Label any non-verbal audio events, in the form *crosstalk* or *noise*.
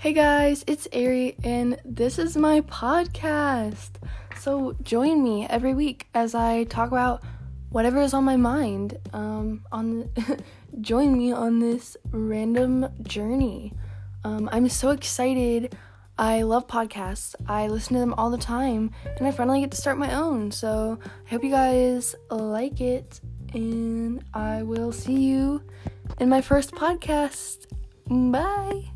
Hey guys, it's Ari, and this is my podcast. So join me every week as I talk about whatever is on my mind. Um, on *laughs* join me on this random journey. Um, I'm so excited. I love podcasts. I listen to them all the time, and I finally get to start my own. So I hope you guys like it, and I will see you in my first podcast. Bye.